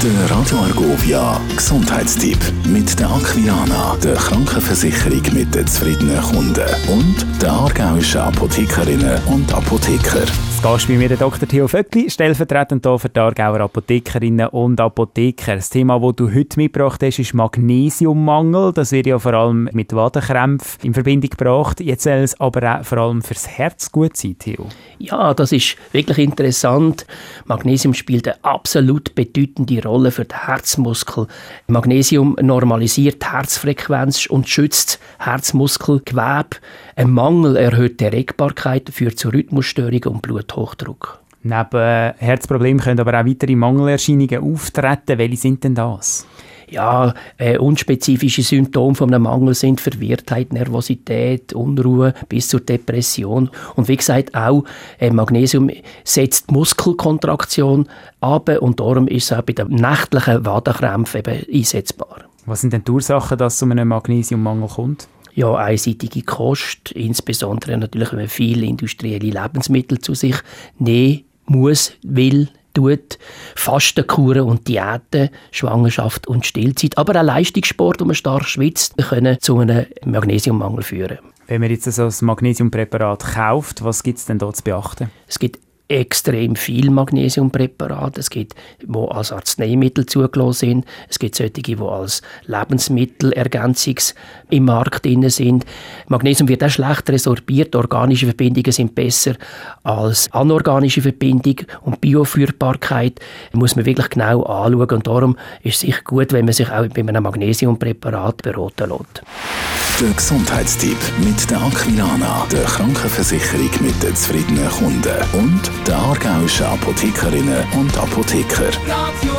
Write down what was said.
Der Radio Argovia Gesundheitstipp mit der Aquilana, der Krankenversicherung mit den zufriedenen Kunden und der aargauischen Apothekerinnen und Apotheker. Das Gast bei mir der Dr. Theo Vöckli, stellvertretend hier für die Aargauer Apothekerinnen und Apotheker. Das Thema, das du heute mitgebracht hast, ist Magnesiummangel. Das wird ja vor allem mit Wadenkrämpfen in Verbindung gebracht. Jetzt soll es aber auch vor allem fürs Herz gut sein, Theo. Ja, das ist wirklich interessant. Magnesium spielt eine absolut bedeutende Rolle für den Herzmuskel. Magnesium normalisiert die Herzfrequenz und schützt Herzmuskelgewebe. Ein Mangel erhöht die Erregbarkeit, führt zu Rhythmusstörungen und Bluthochdruck. Neben Herzproblemen können aber auch weitere Mangelerscheinungen auftreten. Welche sind denn das? Ja, äh, unspezifische Symptome von einem Mangel sind Verwirrtheit, Nervosität, Unruhe bis zur Depression. Und wie gesagt, auch äh, Magnesium setzt Muskelkontraktion ab und darum ist es auch bei den nächtlichen Wadenkrämpfen eben einsetzbar. Was sind denn die Ursachen, dass es zu einem Magnesiummangel kommt? ja, einseitige Kost, insbesondere natürlich, wenn man viele industrielle Lebensmittel zu sich nehmen muss, will, tut, Fastenkuren und Diäten, Schwangerschaft und Stillzeit, aber auch Leistungssport, wo man stark schwitzt, können zu einem Magnesiummangel führen. Wenn man jetzt so ein Magnesiumpräparat kauft, was gibt es denn da zu beachten? Es gibt extrem viel Magnesiumpräparate. Es gibt, wo als Arzneimittel zugelassen sind. Es gibt solche, die als Lebensmittelergänzungs im Markt drin sind. Magnesium wird auch schlecht resorbiert. Organische Verbindungen sind besser als anorganische Verbindungen. Und Bioführbarkeit muss man wirklich genau anschauen. Und darum ist es sicher gut, wenn man sich auch bei einem Magnesiumpräparat beraten lässt. Der Gesundheitstipp mit der Aquilana, der Krankenversicherung mit den zufriedenen Kunden und der aargauischen Apothekerinnen und Apotheker. Radio